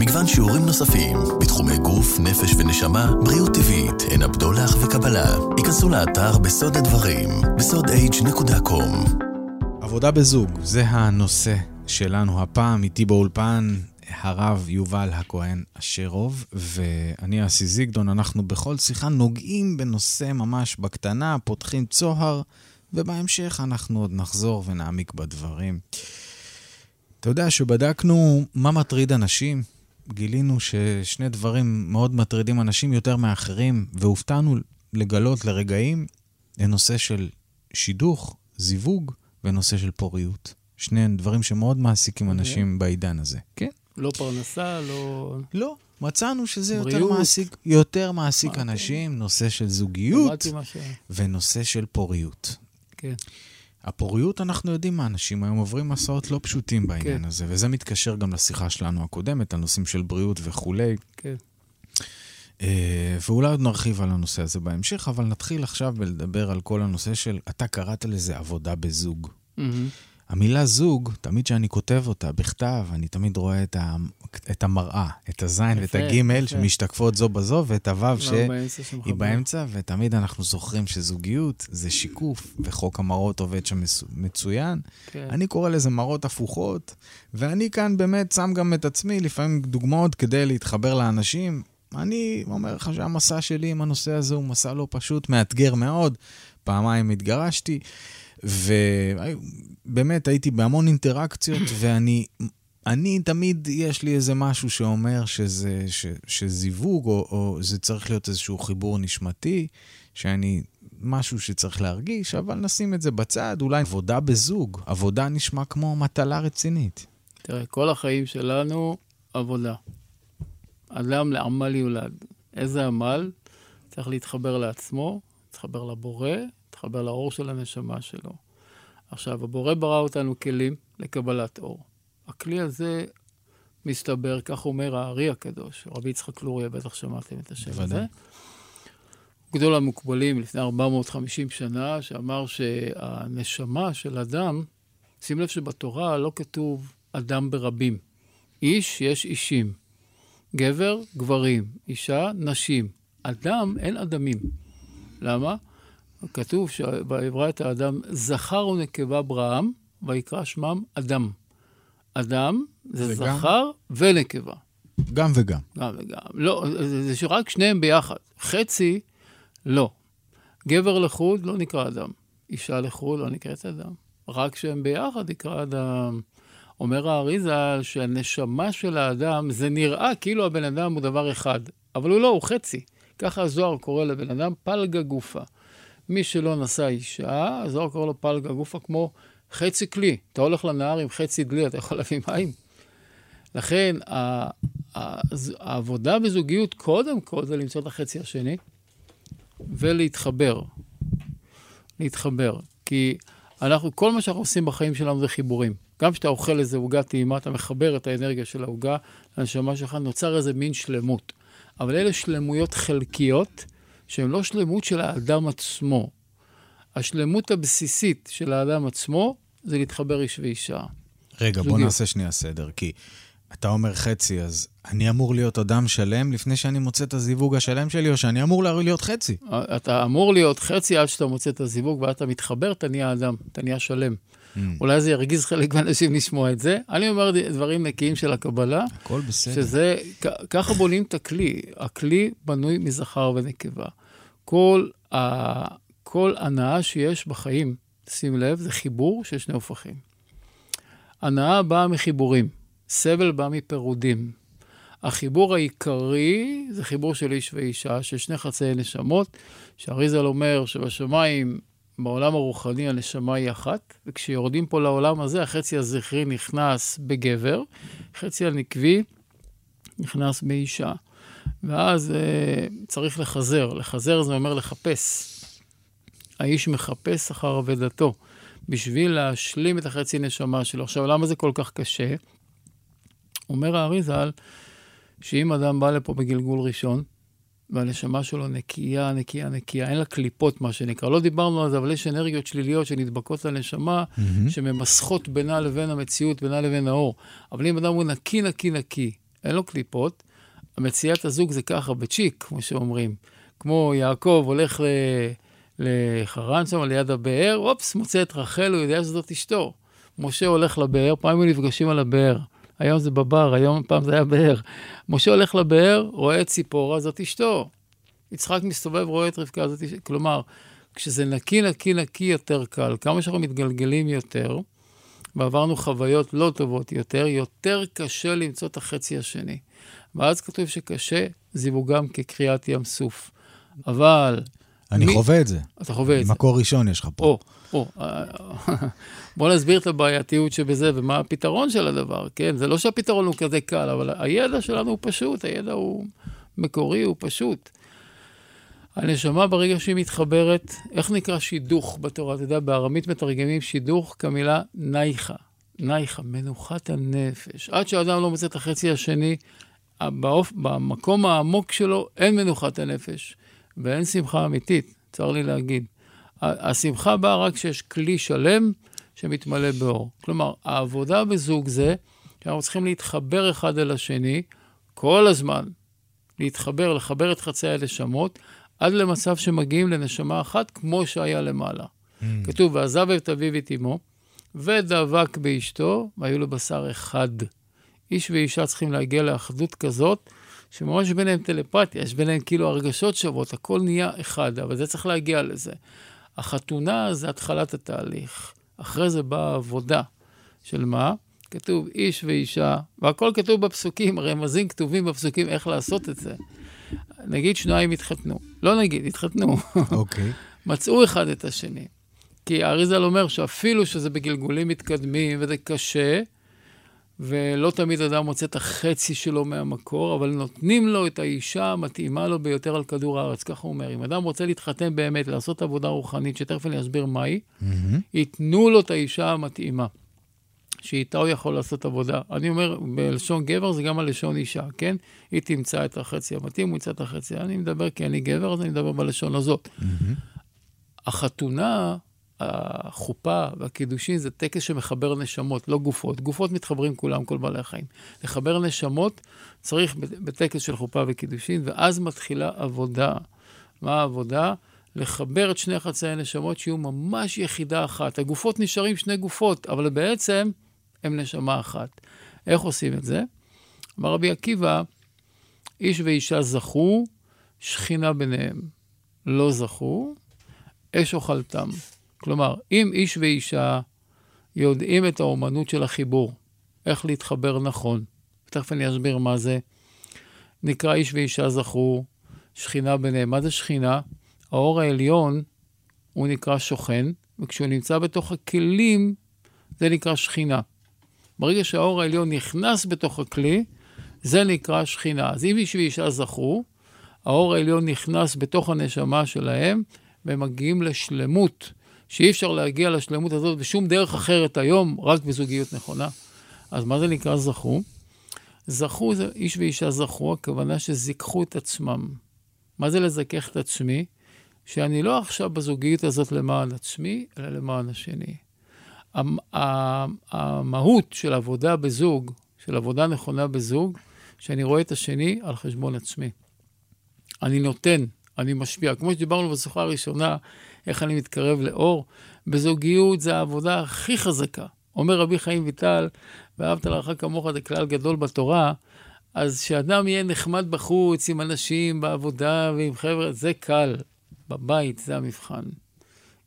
מגוון שיעורים נוספים בתחומי גוף, נפש ונשמה, בריאות טבעית, עין הבדולח וקבלה. היכנסו לאתר בסוד הדברים, בסודh.com. עבודה בזוג, זה הנושא שלנו הפעם, איתי באולפן הרב יובל הכהן אשרוב, ואני אסי זיגדון, אנחנו בכל שיחה נוגעים בנושא ממש בקטנה, פותחים צוהר, ובהמשך אנחנו עוד נחזור ונעמיק בדברים. אתה יודע שבדקנו מה מטריד אנשים, גילינו ששני דברים מאוד מטרידים אנשים יותר מאחרים, והופתענו לגלות לרגעים לנושא של שידוך, זיווג ונושא של פוריות. שני דברים שמאוד מעסיקים אנשים okay. בעידן הזה. כן. לא פרנסה, לא... לא, מצאנו שזה בריאות. יותר מעסיק, יותר מעסיק okay. אנשים, נושא של זוגיות ונושא של פוריות. כן. הפוריות, אנחנו יודעים מה, אנשים היום עוברים מסעות לא פשוטים בעניין כן. הזה, וזה מתקשר גם לשיחה שלנו הקודמת, על נושאים של בריאות וכולי. כן. Uh, ואולי עוד נרחיב על הנושא הזה בהמשך, אבל נתחיל עכשיו בלדבר על כל הנושא של, אתה קראת לזה עבודה בזוג. Mm-hmm. המילה זוג, תמיד כשאני כותב אותה בכתב, אני תמיד רואה את, את המראה, את הזין ואת הגימל שמשתקפות זו בזו, ואת הוו שהיא באמצע, ותמיד אנחנו זוכרים שזוגיות זה שיקוף, וחוק המראות עובד שם מצוין. כן. אני קורא לזה מראות הפוכות, ואני כאן באמת שם גם את עצמי, לפעמים דוגמאות כדי להתחבר לאנשים. אני אומר לך שהמסע שלי עם הנושא הזה הוא מסע לא פשוט, מאתגר מאוד. פעמיים התגרשתי. ובאמת הייתי בהמון אינטראקציות, ואני אני תמיד, יש לי איזה משהו שאומר שזה, ש, שזיווג, או, או זה צריך להיות איזשהו חיבור נשמתי, שאני, משהו שצריך להרגיש, אבל נשים את זה בצד, אולי עבודה בזוג. עבודה נשמע כמו מטלה רצינית. תראה, כל החיים שלנו, עבודה. אדם לעמל יולד. איזה עמל? צריך להתחבר לעצמו, להתחבר לבורא, להתחבר לאור של הנשמה שלו. עכשיו, הבורא ברא אותנו כלים לקבלת אור. הכלי הזה מסתבר, כך אומר הארי הקדוש, רבי יצחק לוריה, בטח שמעתם את השם הזה. גדול המוקבלים לפני 450 שנה, שאמר שהנשמה של אדם, שים לב שבתורה לא כתוב אדם ברבים. איש, יש אישים. גבר, גברים. אישה, נשים. אדם, אין אדמים. למה? כתוב שויברא את האדם זכר ונקבה בראם, ויקרא שמם אדם. אדם זה זכר גם? ונקבה. גם וגם. גם וגם. לא, זה שרק שניהם ביחד. חצי, לא. גבר לחוד לא נקרא אדם. אישה לחוד לא נקראת אדם. רק כשהם ביחד נקרא אדם. אומר האריזה שהנשמה של האדם, זה נראה כאילו הבן אדם הוא דבר אחד, אבל הוא לא, הוא חצי. ככה הזוהר קורא לבן אדם פלגה גופה. מי שלא נשא אישה, לא קורא לו פלגה גופה כמו חצי כלי. אתה הולך לנהר עם חצי דלי, אתה יכול להביא מים. לכן, העבודה בזוגיות, קודם כל, זה למצוא את החצי השני ולהתחבר. להתחבר. כי אנחנו, כל מה שאנחנו עושים בחיים שלנו זה חיבורים. גם כשאתה אוכל איזה עוגה טעימה, אתה מחבר את האנרגיה של העוגה לנשמה שלך, נוצר איזה מין שלמות. אבל אלה שלמויות חלקיות, שהן לא שלמות של האדם עצמו. השלמות הבסיסית של האדם עצמו זה להתחבר איש ואישה. רגע, בוא נעשה שנייה סדר, כי אתה אומר חצי, אז אני אמור להיות אדם שלם לפני שאני מוצא את הזיווג השלם שלי, או שאני אמור להיות חצי? אתה אמור להיות חצי עד שאתה מוצא את הזיווג, ואתה מתחבר, אתה נהיה אדם, אתה נהיה שלם. Mm. אולי זה ירגיז חלק מהאנשים לשמוע את זה. אני אומר דברים נקיים של הקבלה. הכל בסדר. שזה, ככה בונים את הכלי. הכלי בנוי מזכר ונקבה. כל, ה, כל הנאה שיש בחיים, שים לב, זה חיבור של שני הופכים. הנאה באה מחיבורים, סבל בא מפירודים. החיבור העיקרי זה חיבור של איש ואישה, של שני חצאי נשמות, שאריזל אומר שבשמיים בעולם הרוחני הנשמה היא אחת, וכשיורדים פה לעולם הזה, החצי הזכרי נכנס בגבר, חצי הנקבי נכנס באישה. ואז אה, צריך לחזר. לחזר זה אומר לחפש. האיש מחפש אחר אבדתו בשביל להשלים את החצי נשמה שלו. עכשיו, למה זה כל כך קשה? אומר הארי ז"ל, שאם אדם בא לפה בגלגול ראשון, והנשמה שלו נקייה, נקייה, נקייה, אין לה קליפות, מה שנקרא. לא דיברנו על זה, אבל יש אנרגיות שליליות שנדבקות לנשמה, mm-hmm. שממסכות בינה לבין המציאות, בינה לבין האור. אבל אם אדם הוא נקי, נקי, נקי, אין לו קליפות, מציאת הזוג זה ככה, בצ'יק, כמו שאומרים. כמו יעקב הולך ל... לחרן שם ליד הבאר, אופס, מוצא את רחל, הוא יודע שזאת אשתו. משה הולך לבאר, פעם היו נפגשים על הבאר. היום זה בבר, היום פעם זה היה באר. משה הולך לבאר, רואה את ציפורה, זאת אשתו. יצחק מסתובב, רואה את רבקה, זאת אשתו. כלומר, כשזה נקי, נקי, נקי יותר קל, כמה שאנחנו מתגלגלים יותר, ועברנו חוויות לא טובות יותר, יותר קשה למצוא את החצי השני. ואז כתוב שקשה זיווגם כקריעת ים סוף. אבל... אני מי... חווה את זה. אתה חווה את זה. מקור ראשון יש לך פה. או, או. בוא נסביר את הבעייתיות שבזה ומה הפתרון של הדבר, כן? זה לא שהפתרון הוא כזה קל, אבל הידע שלנו הוא פשוט, הידע הוא מקורי, הוא פשוט. הנשמה ברגע שהיא מתחברת, איך נקרא שידוך בתורה? אתה יודע, בארמית מתרגמים שידוך כמילה נייחה. נייחה, מנוחת הנפש. עד שהאדם לא מוצא את החצי השני, באופ... במקום העמוק שלו אין מנוחת הנפש ואין שמחה אמיתית, צר לי להגיד. השמחה באה רק כשיש כלי שלם שמתמלא באור. כלומר, העבודה בזוג זה שאנחנו צריכים להתחבר אחד אל השני כל הזמן, להתחבר, לחבר את חצי הנשמות, עד למצב שמגיעים לנשמה אחת כמו שהיה למעלה. Mm. כתוב, ועזב את אביו את אמו, ודבק באשתו, והיו לו בשר אחד. איש ואישה צריכים להגיע לאחדות כזאת, שממש ביניהם טלפתיה, יש ביניהם כאילו הרגשות שוות, הכל נהיה אחד, אבל זה צריך להגיע לזה. החתונה זה התחלת התהליך. אחרי זה באה העבודה. של מה? כתוב איש ואישה, והכל כתוב בפסוקים, רמזים כתובים בפסוקים איך לעשות את זה. נגיד שניים התחתנו. לא נגיד, התחתנו. אוקיי. Okay. מצאו אחד את השני. כי האריזל אומר שאפילו שזה בגלגולים מתקדמים וזה קשה, ולא תמיד אדם מוצא את החצי שלו מהמקור, אבל נותנים לו את האישה המתאימה לו ביותר על כדור הארץ, ככה הוא אומר. אם אדם רוצה להתחתן באמת, לעשות עבודה רוחנית, שתכף אני אסביר מהי, mm-hmm. ייתנו לו את האישה המתאימה, שאיתה הוא יכול לעשות עבודה. אני אומר, בלשון גבר זה גם הלשון אישה, כן? היא תמצא את החצי המתאים, הוא ימצא את החצי. אני מדבר כי אני גבר, אז אני מדבר בלשון הזאת. Mm-hmm. החתונה החופה והקידושין זה טקס שמחבר נשמות, לא גופות. גופות מתחברים כולם, כל בעלי החיים. לחבר נשמות צריך בטקס של חופה וקידושין, ואז מתחילה עבודה. מה העבודה? לחבר את שני חצאי הנשמות שיהיו ממש יחידה אחת. הגופות נשארים שני גופות, אבל בעצם הם נשמה אחת. איך עושים את זה? אמר רבי עקיבא, איש ואישה זכו, שכינה ביניהם. לא זכו, אש אוכלתם. כלומר, אם איש ואישה יודעים את האומנות של החיבור, איך להתחבר נכון, תכף אני אסביר מה זה, נקרא איש ואישה זכו, שכינה ביניהם. מה זה שכינה? האור העליון הוא נקרא שוכן, וכשהוא נמצא בתוך הכלים, זה נקרא שכינה. ברגע שהאור העליון נכנס בתוך הכלי, זה נקרא שכינה. אז אם איש ואישה זכו, האור העליון נכנס בתוך הנשמה שלהם, והם מגיעים לשלמות שאי אפשר להגיע לשלמות הזאת בשום דרך אחרת היום, רק בזוגיות נכונה. אז מה זה נקרא זכו? זכו, איש ואישה זכו, הכוונה שזיככו את עצמם. מה זה לזכך את עצמי? שאני לא עכשיו בזוגיות הזאת למען עצמי, אלא למען השני. המהות של עבודה בזוג, של עבודה נכונה בזוג, שאני רואה את השני על חשבון עצמי. אני נותן, אני משפיע. כמו שדיברנו בשיחה הראשונה, איך אני מתקרב לאור. בזוגיות זה העבודה הכי חזקה. אומר רבי חיים ויטל, ואהבת לרעך כמוך זה כלל גדול בתורה, אז שאדם יהיה נחמד בחוץ עם אנשים בעבודה ועם חבר'ה, זה קל. בבית זה המבחן.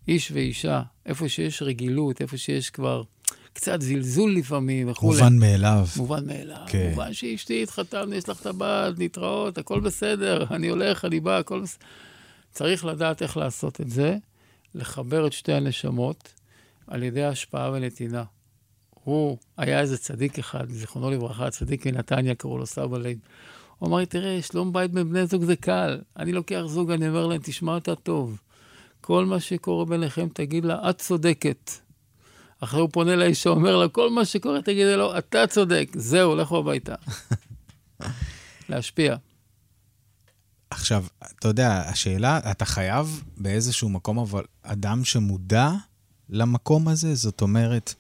איש ואישה, איפה שיש רגילות, איפה שיש כבר קצת זלזול לפעמים וכולי. מובן מאליו. מובן מאליו. כן. מובן שאשתי התחתנו, יש לך את הבת, להתראות, הכל בסדר, אני הולך, אני בא, הכל בסדר. צריך לדעת איך לעשות את זה, לחבר את שתי הנשמות על ידי השפעה ונתינה. הוא, היה איזה צדיק אחד, זיכרונו לברכה, צדיק מנתניה, קראו לו סבא ליב. הוא אמר לי, תראה, שלום בית בין בני זוג זה קל. אני לוקח זוג, אני אומר להם, תשמע אותה טוב. כל מה שקורה ביניכם, תגיד לה, את צודקת. אחרי הוא פונה לאישה, אומר לה, כל מה שקורה, תגיד לו, אתה צודק. זהו, לכו הביתה. להשפיע. עכשיו, אתה יודע, השאלה, אתה חייב באיזשהו מקום, אבל אדם שמודע למקום הזה, זאת אומרת,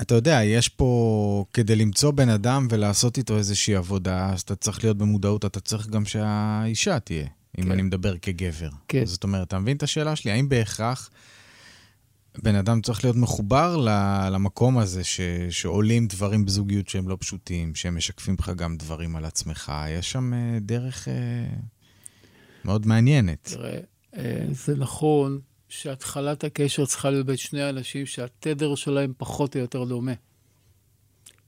אתה יודע, יש פה, כדי למצוא בן אדם ולעשות איתו איזושהי עבודה, אז אתה צריך להיות במודעות, אתה צריך גם שהאישה תהיה, כן. אם אני מדבר כגבר. כן. זאת אומרת, אתה מבין את השאלה שלי? האם בהכרח בן אדם צריך להיות מחובר למקום הזה ש, שעולים דברים בזוגיות שהם לא פשוטים, שהם משקפים לך גם דברים על עצמך? יש שם אה, דרך אה, מאוד מעניינת. תראה, אה, זה נכון שהתחלת הקשר צריכה להיות בין שני אנשים שהתדר שלהם פחות או יותר דומה.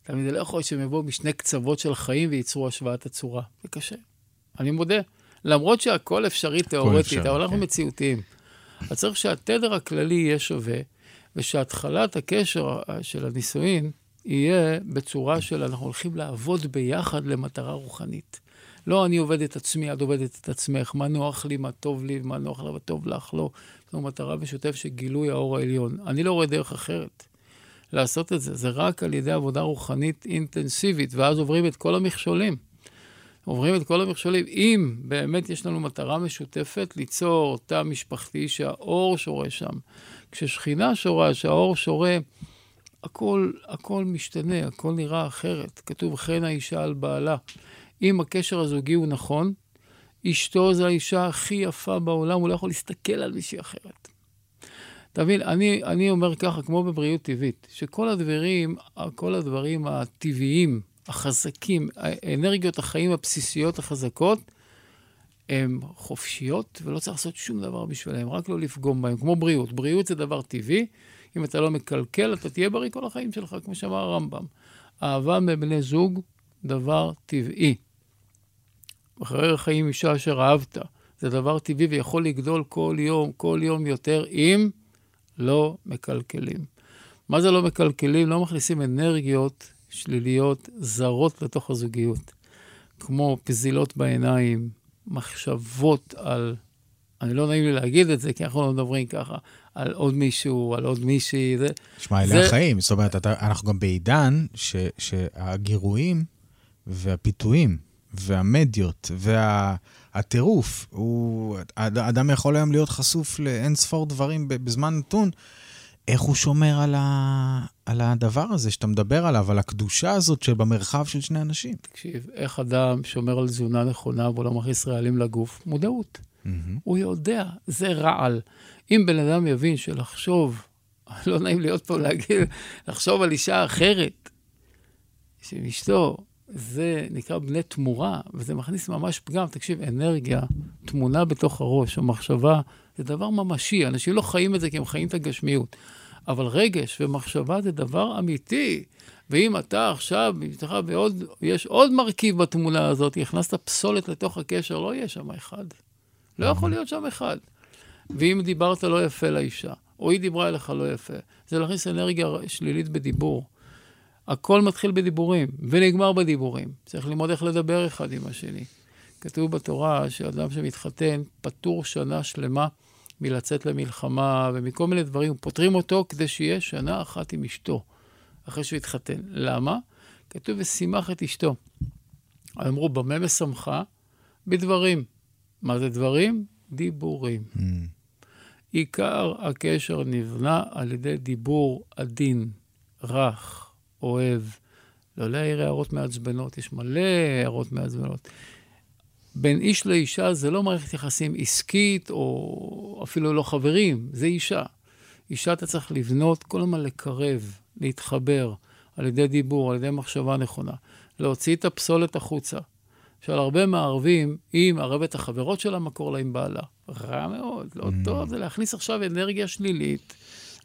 תמיד זה לא יכול להיות שהם יבואו משני קצוות של חיים וייצרו השוואת הצורה. זה קשה. אני מודה. למרות שהכל אפשרי תיאורטית, אבל אנחנו כן. מציאותיים. אז צריך שהתדר הכללי יהיה שווה, ושהתחלת הקשר של הנישואין יהיה בצורה של אנחנו הולכים לעבוד ביחד למטרה רוחנית. לא אני עובד את עצמי, את עובדת את עצמך, מה נוח לי, מה טוב לי, מה נוח לה וטוב לך, לא. זו מטרה משותף של גילוי האור העליון. אני לא רואה דרך אחרת לעשות את זה. זה רק על ידי עבודה רוחנית אינטנסיבית, ואז עוברים את כל המכשולים. עוברים את כל המכשולים. אם באמת יש לנו מטרה משותפת, ליצור תא משפחתי שהאור שורה שם. כששכינה שורה, שהאור שורה, הכל, הכל משתנה, הכל נראה אחרת. כתוב חן האישה על בעלה. אם הקשר הזוגי הוא נכון, אשתו זו האישה הכי יפה בעולם, הוא לא יכול להסתכל על מישהי אחרת. אתה מבין, אני, אני אומר ככה, כמו בבריאות טבעית, שכל הדברים, כל הדברים הטבעיים, החזקים, אנרגיות החיים הבסיסיות החזקות, הן חופשיות ולא צריך לעשות שום דבר בשבילם, רק לא לפגום בהם, כמו בריאות. בריאות זה דבר טבעי, אם אתה לא מקלקל, אתה תהיה בריא כל החיים שלך, כמו שאמר הרמב"ם. אהבה מבני זוג, דבר טבעי. אחרי חיים אישה אשר אהבת, זה דבר טבעי ויכול לגדול כל יום, כל יום יותר, אם לא מקלקלים. מה זה לא מקלקלים? לא מכניסים אנרגיות שליליות זרות לתוך הזוגיות, כמו פזילות בעיניים, מחשבות על, אני לא נעים לי להגיד את זה, כי אנחנו לא מדברים ככה, על עוד מישהו, על עוד מישהי. זה... שמע, אלה זה... החיים. זאת אומרת, אתה, אנחנו גם בעידן ש, שהגירויים והפיתויים והמדיות והטירוף, הוא... האדם יכול היום להיות חשוף לאין ספור דברים בזמן נתון. איך הוא שומר על, ה... על הדבר הזה שאתה מדבר עליו, על הקדושה הזאת שבמרחב של שני אנשים? תקשיב, איך אדם שומר על תזונה נכונה והוא לא מכניס רעלים לגוף? מודעות. Mm-hmm. הוא יודע, זה רעל. אם בן אדם יבין שלחשוב, לא נעים להיות פה להגיד, לחשוב על אישה אחרת, עם אשתו, זה נקרא בני תמורה, וזה מכניס ממש פגם. תקשיב, אנרגיה, תמונה בתוך הראש, או מחשבה, זה דבר ממשי. אנשים לא חיים את זה כי הם חיים את הגשמיות. אבל רגש ומחשבה זה דבר אמיתי. ואם אתה עכשיו, ועוד, יש עוד מרכיב בתמונה הזאת, הכנסת פסולת לתוך הקשר, לא יהיה שם אחד. לא יכול להיות שם אחד. ואם דיברת לא יפה לאישה, או היא דיברה אליך לא יפה, זה להכניס אנרגיה שלילית בדיבור. הכל מתחיל בדיבורים, ונגמר בדיבורים. צריך ללמוד איך לדבר אחד עם השני. כתוב בתורה שאדם שמתחתן פטור שנה שלמה מלצאת למלחמה ומכל מיני דברים, פותרים אותו כדי שיהיה שנה אחת עם אשתו, אחרי שהוא התחתן. למה? כתוב ושימח את אשתו. אמרו, במה משמחה? בדברים. מה זה דברים? דיבורים. Mm. עיקר הקשר נבנה על ידי דיבור עדין, רך, אוהב, לא להעיר הערות מעצבנות, יש מלא הערות מעצבנות. בין איש לאישה זה לא מערכת יחסים עסקית או אפילו לא חברים, זה אישה. אישה אתה צריך לבנות, כל הזמן לקרב, להתחבר, על ידי דיבור, על ידי מחשבה נכונה. להוציא את הפסולת החוצה. עכשיו, הרבה מערבים, היא מערבת החברות שלה, מקור לה עם בעלה. רע מאוד, לא mm. טוב, זה להכניס עכשיו אנרגיה שלילית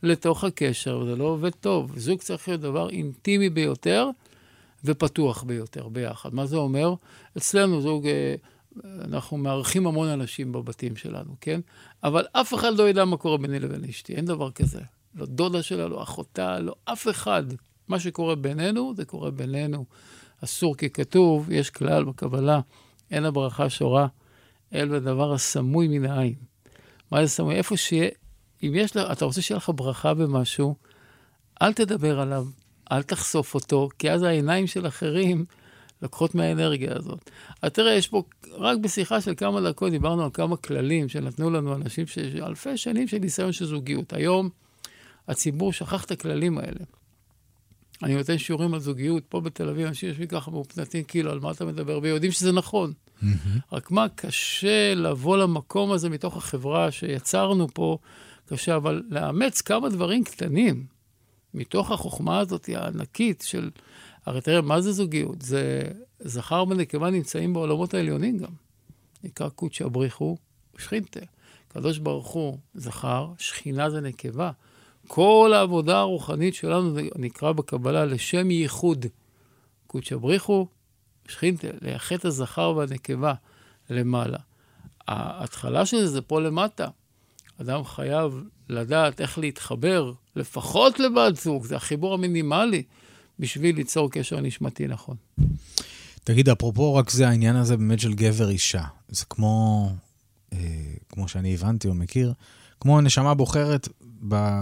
לתוך הקשר, וזה לא עובד טוב. זוג צריך להיות דבר אינטימי ביותר ופתוח ביותר ביחד. מה זה אומר? אצלנו זוג, אה, אנחנו מארחים המון אנשים בבתים שלנו, כן? אבל אף אחד לא ידע מה קורה ביני לבין אשתי, אין דבר כזה. לא דודה שלה, לא אחותה, לא אף אחד. מה שקורה בינינו, זה קורה בינינו. אסור כי כתוב, יש כלל בקבלה, אין הברכה שורה, אלא בדבר הסמוי מן העין. מה זה סמוי? איפה שיהיה אם יש לך, אתה רוצה שיהיה לך ברכה במשהו, אל תדבר עליו, אל תחשוף אותו, כי אז העיניים של אחרים לוקחות מהאנרגיה הזאת. אז תראה, יש פה, רק בשיחה של כמה דקות דיברנו על כמה כללים שנתנו לנו אנשים שאלפי שנים של ניסיון של זוגיות. היום הציבור שכח את הכללים האלה. אני נותן שיעורים על זוגיות פה בתל אביב, אנשים יושבים ככה מאופנתים, כאילו, על מה אתה מדבר, ויודעים שזה נכון. Mm-hmm. רק מה, קשה לבוא למקום הזה מתוך החברה שיצרנו פה, קשה, אבל לאמץ כמה דברים קטנים מתוך החוכמה הזאת הענקית של... הרי תראה, מה זה זוגיות? זה זכר ונקבה נמצאים בעולמות העליונים גם. נקרא קודשא בריחו ושכינתה. הקדוש ברוך הוא זכר, שכינה זה נקבה. כל העבודה הרוחנית שלנו נקרא בקבלה לשם ייחוד. קודשא בריחו ושכינתה, לייחד את הזכר והנקבה למעלה. ההתחלה של זה זה פה למטה. אדם חייב לדעת איך להתחבר, לפחות לבת זוג, זה החיבור המינימלי בשביל ליצור קשר נשמתי נכון. תגיד, אפרופו רק זה העניין הזה באמת של גבר-אישה. זה כמו, אה, כמו שאני הבנתי או מכיר, כמו הנשמה בוחרת ב,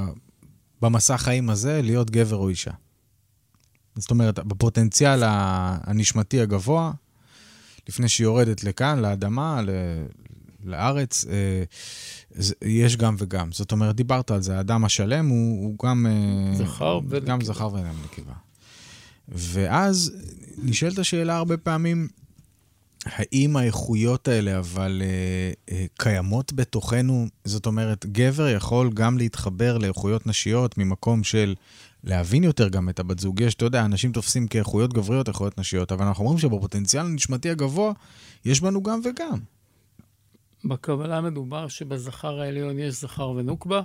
במסע חיים הזה להיות גבר או אישה. זאת אומרת, בפוטנציאל הנשמתי הגבוה, לפני שהיא יורדת לכאן, לאדמה, לארץ, אה, יש גם וגם. זאת אומרת, דיברת על זה, האדם השלם הוא, הוא גם... אה, זכר ונקבה. גם זכר וגם נקבה. ואז נשאלת השאלה הרבה פעמים, האם האיכויות האלה אבל אה, אה, קיימות בתוכנו? זאת אומרת, גבר יכול גם להתחבר לאיכויות נשיות ממקום של להבין יותר גם את הבת זוג. יש, אתה יודע, אנשים תופסים כאיכויות גבריות, איכויות נשיות, אבל אנחנו אומרים שבפוטנציאל הנשמתי הגבוה, יש בנו גם וגם. בקבלה מדובר שבזכר העליון יש זכר ונוקבה,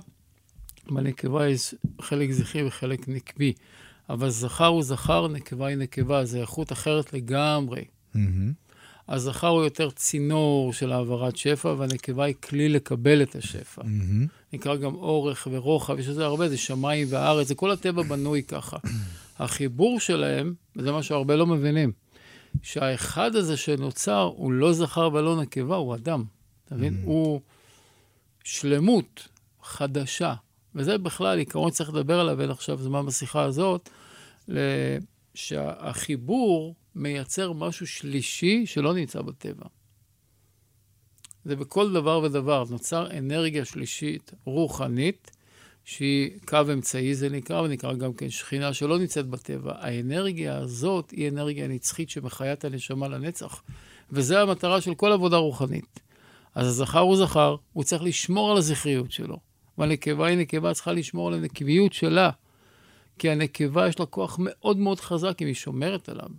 בנקבה יש חלק זכרי וחלק נקבי. אבל זכר הוא זכר, נקבה היא נקבה, זה איכות אחרת לגמרי. Mm-hmm. הזכר הוא יותר צינור של העברת שפע, והנקבה היא כלי לקבל את השפע. Mm-hmm. נקרא גם אורך ורוחב, יש לזה הרבה, זה שמיים וארץ, זה כל הטבע בנוי ככה. החיבור שלהם, וזה מה שהרבה לא מבינים, שהאחד הזה שנוצר הוא לא זכר ולא נקבה, הוא אדם. אתה מבין? Mm-hmm. הוא שלמות חדשה. וזה בכלל עיקרון שצריך לדבר עליו, אין עכשיו זמן בשיחה הזאת, שהחיבור מייצר משהו שלישי שלא נמצא בטבע. זה בכל דבר ודבר. נוצר אנרגיה שלישית רוחנית, שהיא קו אמצעי זה נקרא, ונקרא גם כן שכינה שלא נמצאת בטבע. האנרגיה הזאת היא אנרגיה נצחית שמחיה את הנשמה לנצח. וזו המטרה של כל עבודה רוחנית. אז הזכר הוא זכר, הוא צריך לשמור על הזכריות שלו. והנקבה היא נקבה, צריכה לשמור על הנקביות שלה. כי הנקבה יש לה כוח מאוד מאוד חזק אם היא שומרת עליו.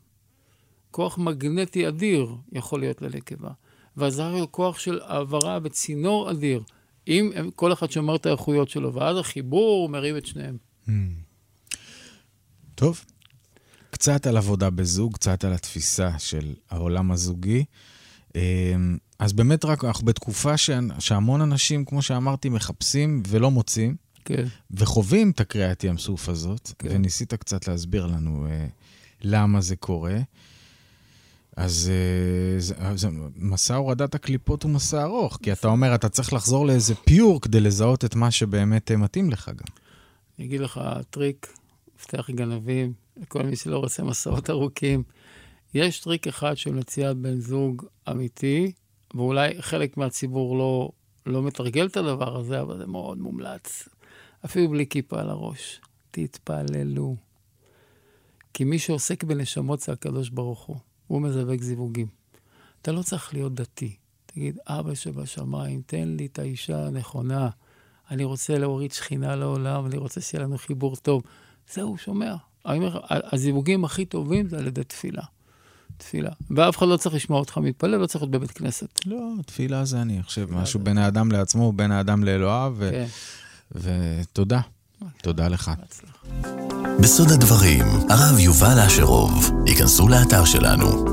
כוח מגנטי אדיר יכול להיות לנקבה. והזכר הוא כוח של העברה וצינור אדיר. אם כל אחד שומר את האיכויות שלו, ואז החיבור מרים את שניהם. Hmm. טוב, קצת על עבודה בזוג, קצת על התפיסה של העולם הזוגי. אז באמת רק אנחנו בתקופה ש... שהמון אנשים, כמו שאמרתי, מחפשים ולא מוצאים. כן. וחווים את הקריאת ים סוף הזאת, כן. וניסית קצת להסביר לנו אה, למה זה קורה. אז אה, זה, זה, מסע הורדת הקליפות הוא מסע ארוך, כי אתה אומר, אתה צריך לחזור לאיזה פיור כדי לזהות את מה שבאמת אה, מתאים לך גם. אני אגיד לך, טריק, מפתח גנבים, לכל מי שלא רוצה מסעות ארוכים. יש טריק אחד של מציאת בן זוג אמיתי, ואולי חלק מהציבור לא, לא מתרגל את הדבר הזה, אבל זה מאוד מומלץ. אפילו בלי כיפה על הראש. תתפללו. כי מי שעוסק בנשמות זה הקדוש ברוך הוא. הוא מזווק זיווגים. אתה לא צריך להיות דתי. תגיד, אבא שבשמיים, תן לי את האישה הנכונה. אני רוצה להוריד שכינה לעולם, אני רוצה שיהיה לנו חיבור טוב. זהו, שומע. הזיווגים הכי טובים זה על ידי תפילה. תפילה. ואף אחד לא צריך לשמוע אותך מתפלל, לא צריך להיות בבית כנסת. לא, תפילה זה אני חושב, משהו בין האדם לעצמו, בין האדם לאלוהיו, ו... כן. ותודה. תודה לך. בסוד הדברים, הרב יובל אשרוב, ייכנסו לאתר שלנו,